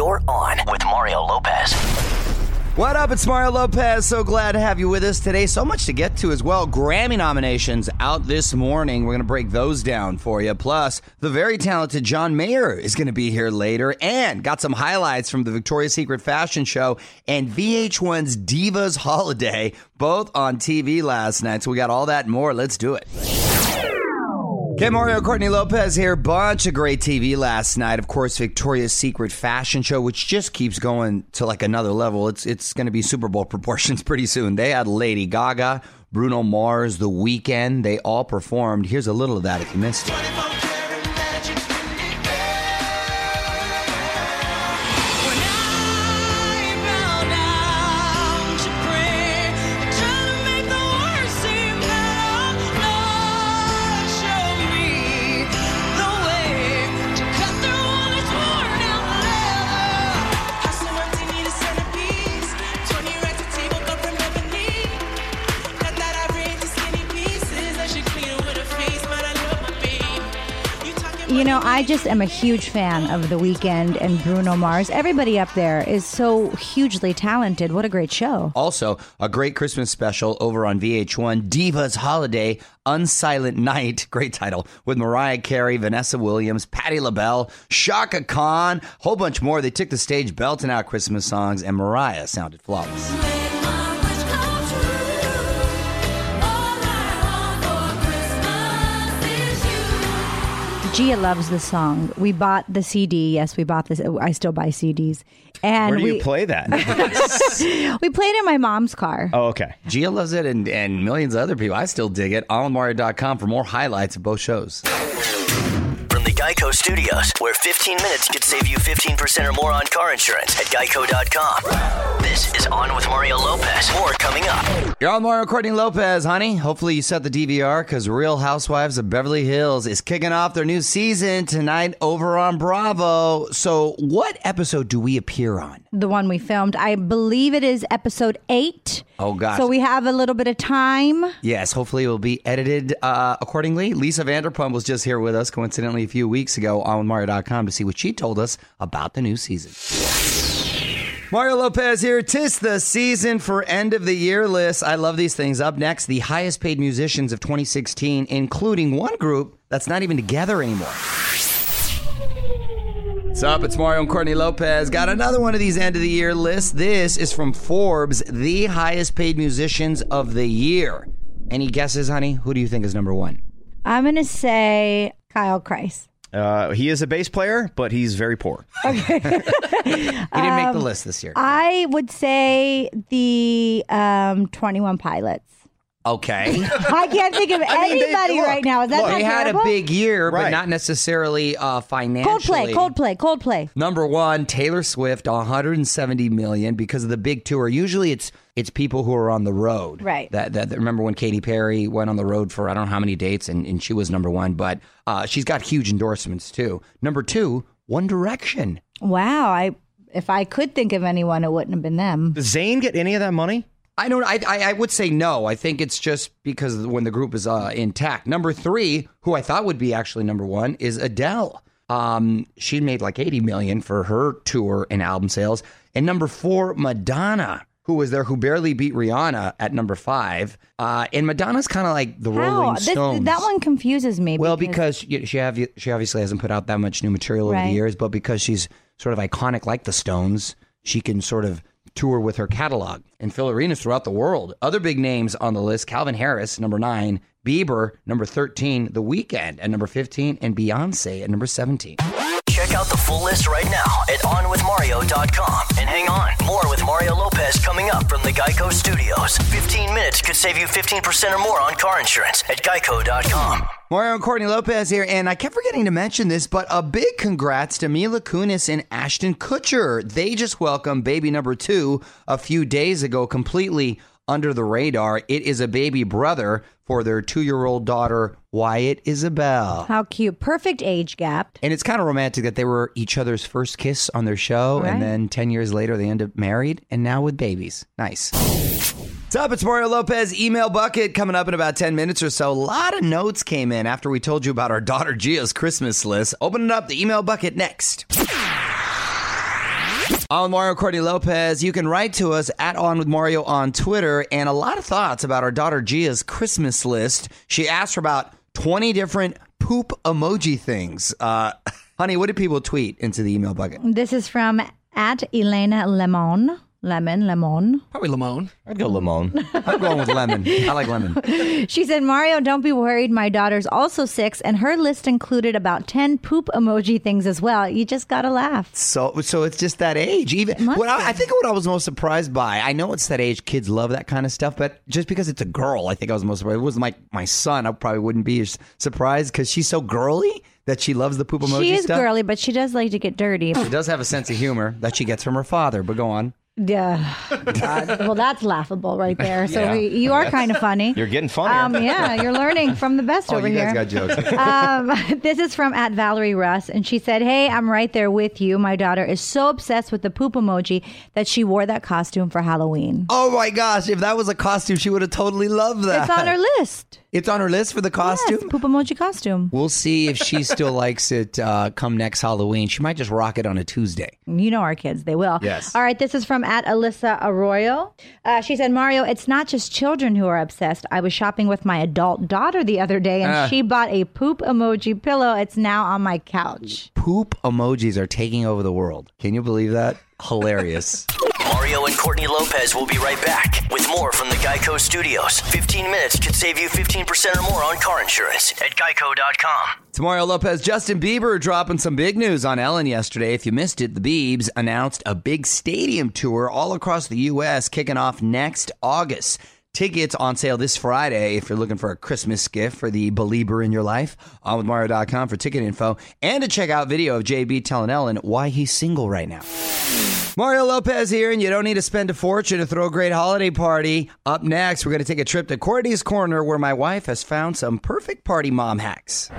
You're on with Mario Lopez. What up? It's Mario Lopez. So glad to have you with us today. So much to get to as well. Grammy nominations out this morning. We're going to break those down for you. Plus, the very talented John Mayer is going to be here later and got some highlights from the Victoria's Secret fashion show and VH1's Divas Holiday, both on TV last night. So we got all that and more. Let's do it. Okay, Mario Courtney Lopez here. Bunch of great TV last night. Of course, Victoria's Secret fashion show, which just keeps going to like another level. It's it's going to be Super Bowl proportions pretty soon. They had Lady Gaga, Bruno Mars, The Weeknd. They all performed. Here's a little of that if you missed it. You know, I just am a huge fan of The Weeknd and Bruno Mars. Everybody up there is so hugely talented. What a great show. Also, a great Christmas special over on VH1, Divas Holiday, Unsilent Night, great title, with Mariah Carey, Vanessa Williams, Patti LaBelle, Chaka Khan, whole bunch more. They took the stage belting out Christmas songs, and Mariah sounded flawless. Gia loves the song. We bought the CD. Yes, we bought this. I still buy CDs. And Where do we, you play that? we played it in my mom's car. oh, okay. Gia loves it, and, and millions of other people. I still dig it. OnMario.com for more highlights of both shows. From the Geico Studios, where 15 minutes could save you 15% or more on car insurance at geico.com. This is On with Mario Lopez. More coming up. You're on Mario Courtney Lopez, honey. Hopefully you set the DVR because Real Housewives of Beverly Hills is kicking off their new season tonight over on Bravo. So, what episode do we appear on? The one we filmed. I believe it is episode eight. Oh, gosh. So we have a little bit of time. Yes, hopefully it will be edited uh, accordingly. Lisa Vanderpump was just here with us, coincidentally, a few weeks ago on Mario.com to see what she told us about the new season. Mario Lopez here. Tis the season for end of the year lists. I love these things. Up next, the highest paid musicians of 2016, including one group that's not even together anymore. What's up? It's Mario and Courtney Lopez. Got another one of these end of the year lists. This is from Forbes, the highest paid musicians of the year. Any guesses, honey? Who do you think is number one? I'm going to say Kyle Kreis. Uh, he is a bass player, but he's very poor. Okay. He didn't make the list this year. I would say the um, 21 Pilots. Okay. I can't think of I mean, they- anybody look, right now. Is that look, not they had a terrible? big year, but Right. not necessarily uh, financially. Coldplay, Coldplay, Coldplay. Number one, Taylor Swift, 170 million because of the big tour. Usually, it's it's people who are on the road. Right. That, that, that- remember when Katy Perry went on the road for I don't know how many dates, and, and she was number one. But uh, she's got huge endorsements too. Number two, One Direction. Wow. I if I could think of anyone, it wouldn't have been them. Does Zayn get any of that money? I don't. I, I I would say no. I think it's just because when the group is uh, intact. Number three, who I thought would be actually number one, is Adele. Um, she made like eighty million for her tour and album sales. And number four, Madonna, who was there, who barely beat Rihanna at number five. Uh, and Madonna's kind of like the How? Rolling This, Stones. that one confuses me. Well, because she she, have, she obviously hasn't put out that much new material over the years, but because she's sort of iconic like the Stones, she can sort of tour with her catalog and fill arenas throughout the world. Other big names on the list Calvin Harris, number nine, Bieber, number 13, The Weeknd at number 15, and Beyonce at number 17. Check out the full list right now at OnWithMario.com. And hang on, coming up from the Geico Studios. 15 minutes could save you 15% or more on car insurance at Geico.com. Mario and Courtney Lopez here, and I kept forgetting to mention this, but a big congrats to Mila Kunis and Ashton Kutcher. They just welcomed baby number two a few days ago, completely under the radar. It is a baby brother for their two year old daughter, Wyatt Isabel. how cute. Perfect age gap. And it's kind of romantic that they were each other's first kiss on their show, Right. and then 10 years later, they end up married and now with babies. Nice. What's up? It's Mario Lopez. Email bucket coming up in about 10 minutes or so. A lot of notes came in after we told you about our daughter Gia's Christmas list. Open it up the email bucket next. On Mario Courtney Lopez. You can write to us at On with Mario on Twitter, and a lot of thoughts about our daughter Gia's Christmas list. She asked for about 20 different poop emoji things. Uh, honey, what do people tweet into the email bucket? This is from at Elena Lemon. Lemon, lemon. Probably Lemon. I'd go Lamone. I'm going with lemon. I like lemon. She said, Mario, don't be worried. My daughter's also six, and her list included about 10 poop emoji things as well. You just got to laugh. So, so it's just that age. Even what I. I think what I was most surprised by. I know it's that age. Kids love that kind of stuff, but just because it's a girl, I think I was most surprised. If it was my my son, I probably wouldn't be surprised because she's so girly that she loves the poop emoji she is stuff. girly, but she does like to get dirty. She does have a sense of humor that she gets from her father. But go on. Yeah. God. Well, that's laughable right there. So Yeah. we- you are kind of funny. You're getting funnier. Um, yeah, you're learning from the best Oh, over you here. guys got jokes. um, this is from at Valerie Russ, and she said, "Hey, I'm right there with you. My daughter is so obsessed with the poop emoji that she wore that costume for Halloween. oh my gosh! If that was a costume, she would have totally loved that. It's on her list. It's on her list for the costume. Yes, poop emoji costume. We'll see if she still likes it uh, come next Halloween. She might just rock it on a Tuesday. You know our kids; they will. Yes. All right. This is from at Alyssa Arroyo. Uh, she said, "Mario, it's not just children who are obsessed. I was shopping with my adult daughter the other day, and Ah. she bought a poop emoji pillow. It's now on my couch." Poop emojis are taking over the world. Can you believe that? Hilarious. Mario and Courtney Lopez will be right back with more from the Geico Studios. 15 minutes could save you 15% or more on car insurance at geico.com. Mario Lopez. Justin Bieber dropping some big news on Ellen yesterday. If you missed it, the Biebs announced a big stadium tour all across the U.S. kicking off next August. Tickets on sale this Friday if you're looking for a Christmas gift for the believer in your life. On with Mario.com for ticket info and to check out video of JB telling Ellen why he's single right now. Mario Lopez here, and you don't need to spend a fortune to throw a great holiday party. Up next, we're going to take a trip to Courtney's Corner where my wife has found some perfect party mom hacks.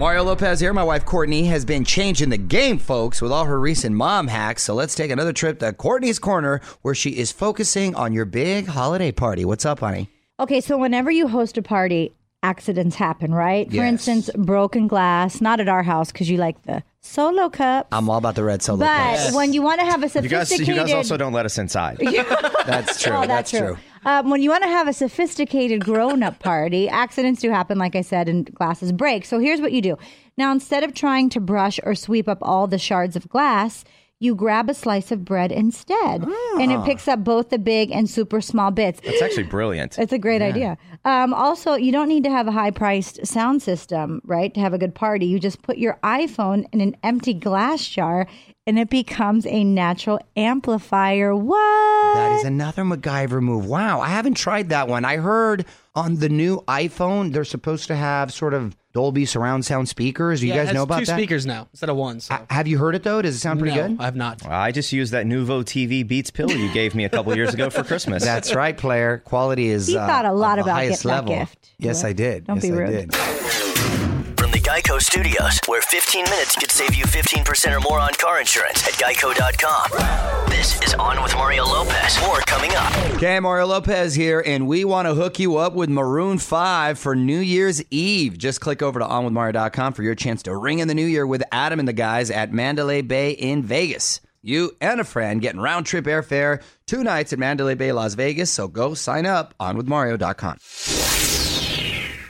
Mario Lopez here. My wife Courtney has been changing the game, folks, with all her recent mom hacks. So let's take another trip to Courtney's Corner where she is focusing on your big holiday party. What's up, honey? Okay, so whenever you host a party, accidents happen, right? For instance, broken glass. Not at our house because you like the solo cup. I'm all about the red solo but cups. when you want to have a you guys, sophisticated, you guys also don't let us inside. That's true. Oh, that's, that's, true. Um, when you want to have a sophisticated grown-up party, accidents do happen, like I said, and glasses break. So here's what you do. Now, instead of trying to brush or sweep up all the shards of glass, you grab a slice of bread instead, and it picks up both the big and super small bits. That's actually brilliant. It's a great idea. Um, also, you don't need to have a high priced sound system, right, to have a good party. You just put your iPhone in an empty glass jar and it becomes a natural amplifier. What? That is another MacGyver move. Wow, I haven't tried that one. I heard on the new iPhone they're supposed to have sort of Dolby surround sound speakers. Do you Yeah, it guys has know about two that? speakers now instead of one. So. H- Have you heard it though? Does it sound pretty no, good? I have not. I just used that Nuvo TV Beats pill you gave me a couple years ago for Christmas. That's right, player. Quality is. He uh, thought a lot about highest getting that level. gift. Yes, I did. Don't yes, be I rude. did. From the Geico Studios, where 15 minutes could save you 15% or more on car insurance at geico.com. This is On with Mario Lopez. More coming up. Okay, Mario Lopez here, and we want to hook you up with Maroon 5 for New Year's Eve. Just click over to onwithmario.com for your chance to ring in the new year with Adam and the guys at Mandalay Bay in Vegas. You and a friend getting round trip airfare, two nights at Mandalay Bay, Las Vegas. So go sign up on onwithmario.com.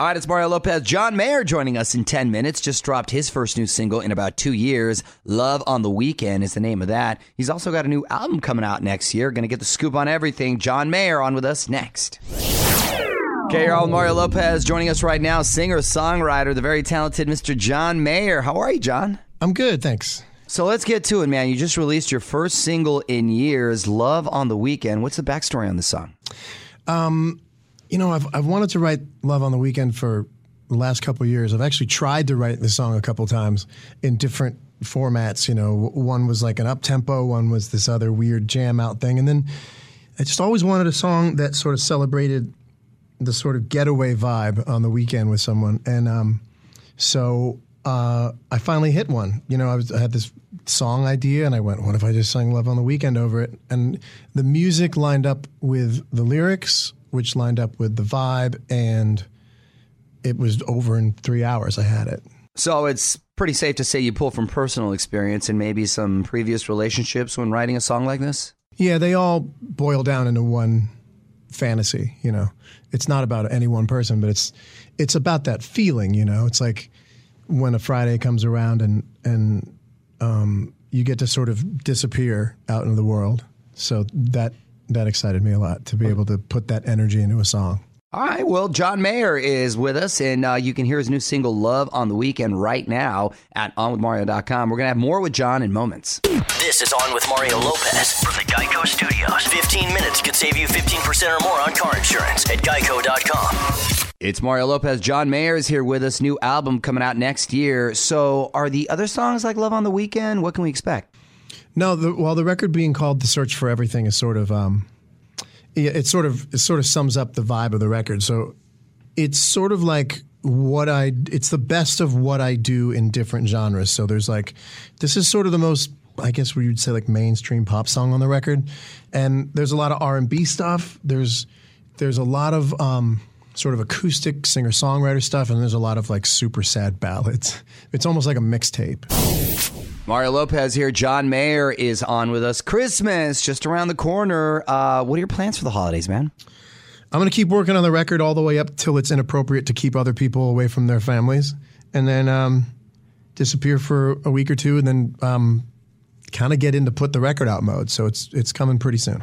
All right, it's Mario Lopez. John Mayer joining us in 10 minutes. Just dropped his first new single in about two years. Love on the Weekend is the name of that. He's also got a new album coming out next year. Going to get the scoop on everything. John Mayer on with us next. Okay, you're all Mario Lopez joining us right now. Singer, songwriter, the very talented Mr. John Mayer. How are you, John? I'm good, thanks. So let's get to it, man. You just released your first single in years, Love on the Weekend. What's the backstory on the song? Um, You know, I've I've wanted to write "Love on the Weekend" for the last couple years. I've actually tried to write the song a couple times in different formats. You know, one was like an up tempo, one was this other weird jam out thing, and then I just always wanted a song that sort of celebrated the sort of getaway vibe on the weekend with someone, and um, so uh, I finally hit one. You know, I, was, I had this song idea, and I went, "What if I just sang Love on the Weekend over it?" And the music lined up with the lyrics, which lined up with the vibe, and it was over in three hours. I had it. So it's pretty safe to say you pull from personal experience and maybe some previous relationships when writing a song like this. Yeah, they all boil down into one fantasy. You know, it's not about any one person, but it's it's about that feeling. You know, it's like when a Friday comes around and and um, you get to sort of disappear out into the world. So that that excited me a lot to be able to put that energy into a song. All right. Well, John Mayer is with us, and uh, you can hear his new single "Love on the Weekend" right now at OnWithMario.com. We're gonna have more with John in moments. This is On with Mario Lopez from the Geico Studios. 15 minutes could save you 15% or more on car insurance at geico.com. It's Mario Lopez. John Mayer is here with us. New album coming out next year. So, are the other songs like "Love on the Weekend"? What can we expect? No, the, the record being called "The Search for Everything" is sort of um, it, it sort of it sort of sums up the vibe of the record. So it's sort of like what I it's the best of what I do in different genres. So there's like this is sort of the most I guess what you'd say like mainstream pop song on the record, and there's a lot of R and B stuff. There's there's a lot of um, sort of acoustic singer songwriter stuff, and there's a lot of like super sad ballads. It's almost like a mixtape. Mario Lopez here. John Mayer is on with us. Christmas just around the corner. Uh, what are your plans for the holidays, man? I'm going to keep working on the record all the way up till it's inappropriate to keep other people away from their families, and then um, disappear for a week or two, and then um, kind of get into put the record out mode. So it's it's coming pretty soon.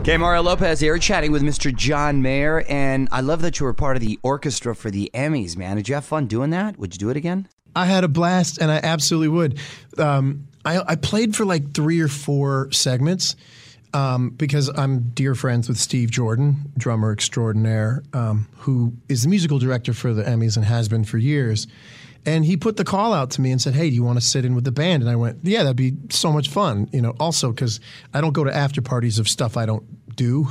Okay, Mario Lopez here, chatting with Mr. John Mayer, and I love that you were part of the orchestra for the Emmys, man. Did you have fun doing that? Would you do it again? I had a blast, and I absolutely would. Um, I, I played for like three or four segments. Um, because I'm dear friends with Steve Jordan, drummer extraordinaire, um, who is the musical director for the Emmys and has been for years. And he put the call out to me and said, "Hey, do you want to sit in with the band?" And I went, "Yeah, that'd be so much fun." You know, also because I don't go to after parties of stuff I don't do.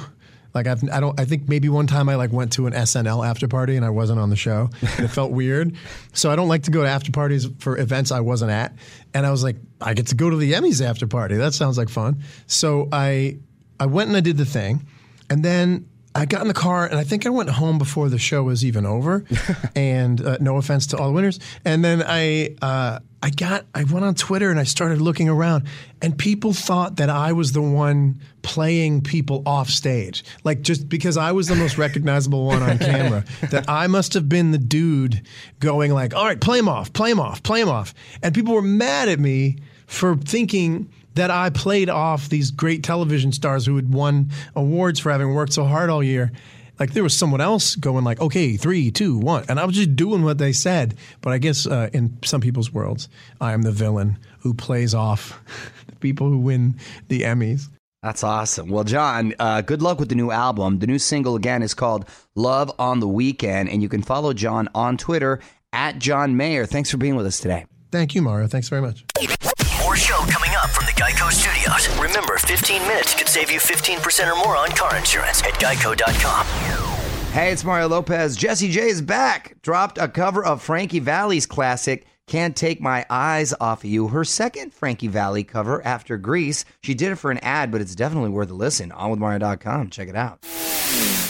Like I've, I don't. I think maybe one time I like went to an SNL after party and I wasn't on the show. And it felt weird. So I don't like to go to after parties for events I wasn't at. And I was like, I get to go to the Emmys after party. That sounds like fun. So I, I went and I did the thing, and then I got in the car and I think I went home before the show was even over. and uh, no offense to all the winners. And then I uh, I got I went on Twitter and I started looking around and people thought that I was the one playing people off stage. Like just because I was the most recognizable one on camera, that I must have been the dude going like, "All right, play him off, play him off, play him off." And people were mad at me for thinking that I played off these great television stars who had won awards for having worked so hard all year. Like there was someone else going like, okay, three, two, one, and I was just doing what they said. But I guess uh, in some people's worlds, I am the villain who plays off the people who win the Emmys. That's awesome. Well, John, uh, good luck with the new album. The new single again is called "Love on the Weekend," and you can follow John on Twitter at John Mayer. Thanks for being with us today. Thank you, Mario. Thanks very much. More show Geico Studios. Remember, 15 minutes could save you 15% or more on car insurance at geico.com. Hey, it's Mario Lopez. Jessie J is back. Dropped a cover of Frankie Valli's classic, Can't Take My Eyes Off of You. Her second Frankie Valli cover after Grease. She did it for an ad, but it's definitely worth a listen. On with OnWithMario.com. Check it out.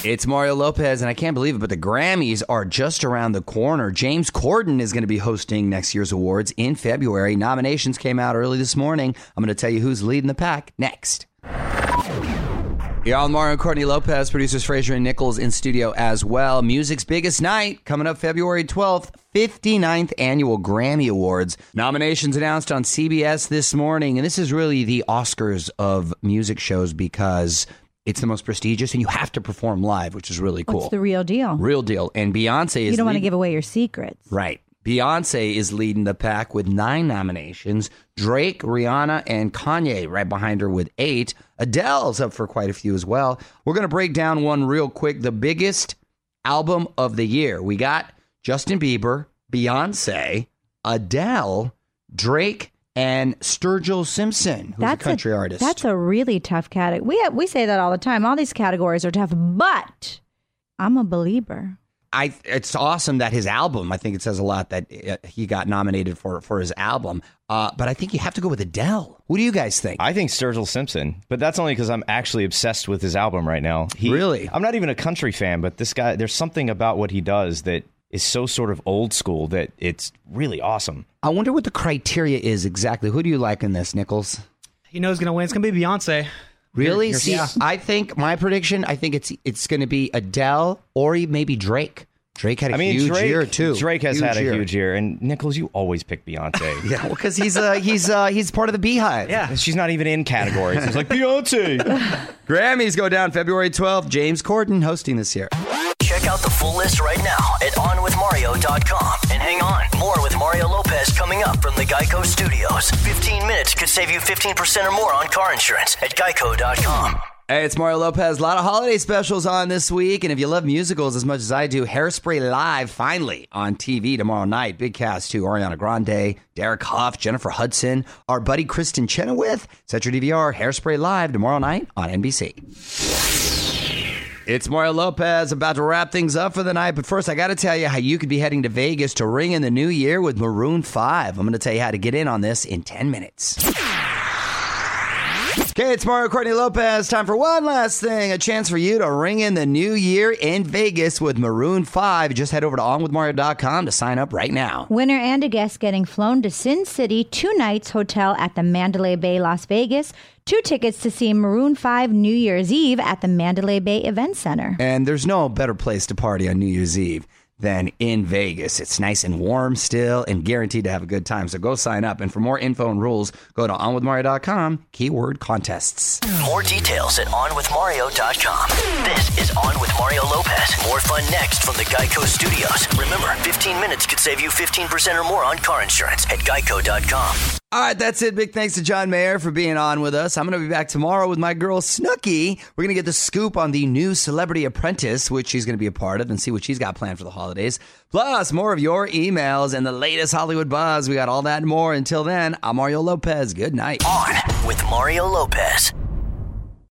It's Mario Lopez, and I can't believe it, but the Grammys are just around the corner. James Corden is going to be hosting next year's awards in February. Nominations came out early this morning. I'm going to tell you who's leading the pack next. Y'all, Mario and Courtney Lopez, producers Fraser and Nichols in studio as well. Music's biggest night coming up February 12th, 59th annual Grammy Awards. Nominations announced on CBS this morning, and this is really the Oscars of music shows because it's the most prestigious and you have to perform live, which is really cool. What's the real deal? Real deal. And Beyonce is you don't want to give away your secrets. Right. Beyonce is leading the pack with nine nominations. Drake, Rihanna, and Kanye right behind her with eight. Adele's up for quite a few as well. We're going to break down one real quick. The biggest album of the year. We got Justin Bieber, Beyonce, Adele, Drake, and Sturgill Simpson, who's a country artist. That's a really tough category. We have, we say that all the time. All these categories are tough, but I'm a believer. I it's awesome that his album. I think it says a lot that uh, he got nominated for for his album. Uh, but I think you have to go with Adele. What do you guys think? I think Sturgill Simpson, but that's only because I'm actually obsessed with his album right now. He, Really? I'm not even a country fan, but this guy, there's something about what he does that is so sort of old school that it's really awesome. I wonder what the criteria is exactly. Who do you like in this, Nichols? You know who's gonna win? It's gonna be Beyonce. Really? you're- See, yeah. I think my prediction. I think it's it's going to be Adele or maybe Drake. Drake had a I mean, huge Drake, year too. Drake has Huge had a year. huge year, and Nichols, you always pick Beyonce. Yeah, well, because he's uh he's uh he's part of the BeyHive. Yeah. She's not even in categories. It's like Beyonce. Grammys go down February 12th. James Corden hosting this year. Check out the full list right now at OnWithMario.com. And hang on, more with Mario Lopez coming up from the Geico Studios. 15 minutes could save you 15% or more on car insurance at Geico.com. Hey, it's Mario Lopez. A lot of holiday specials on this week. And if you love musicals as much as I do, Hairspray Live finally on TV tomorrow night. Big cast too. Ariana Grande, Derek Hough, Jennifer Hudson, our buddy Kristin Chenoweth. Set your DVR. Hairspray Live tomorrow night on NBC. It's Mario Lopez about to wrap things up for the night. But first, I got to tell you how you could be heading to Vegas to ring in the new year with Maroon 5. I'm going to tell you how to get in on this in 10 minutes. Okay, it's Mario Courtney Lopez. Time for one last thing a chance for you to ring in the new year in Vegas with Maroon 5. Just head over to onwithmario.com to sign up right now. Winner and a guest getting flown to Sin City, two nights hotel at the Mandalay Bay, Las Vegas, two tickets to see Maroon 5 New Year's Eve at the Mandalay Bay Event Center. And there's no better place to party on New Year's Eve than in Vegas. It's nice and warm still and guaranteed to have a good time. So go sign up. And for more info and rules, go to onwithmario.com, keyword contests. More details at OnWithMario.com. This is On with Mario Lopez. More fun next from the Geico Studios. Remember, 15 minutes could save you 15% or more on car insurance at Geico.com. All right, that's it. Big thanks to John Mayer for being on with us. I'm going to be back tomorrow with my girl Snooki. We're going to get the scoop on the new Celebrity Apprentice, which she's going to be a part of, and see what she's got planned for the holidays. Plus, more of your emails and the latest Hollywood buzz. We got all that and more. Until then, I'm Mario Lopez. Good night. On with Mario Lopez.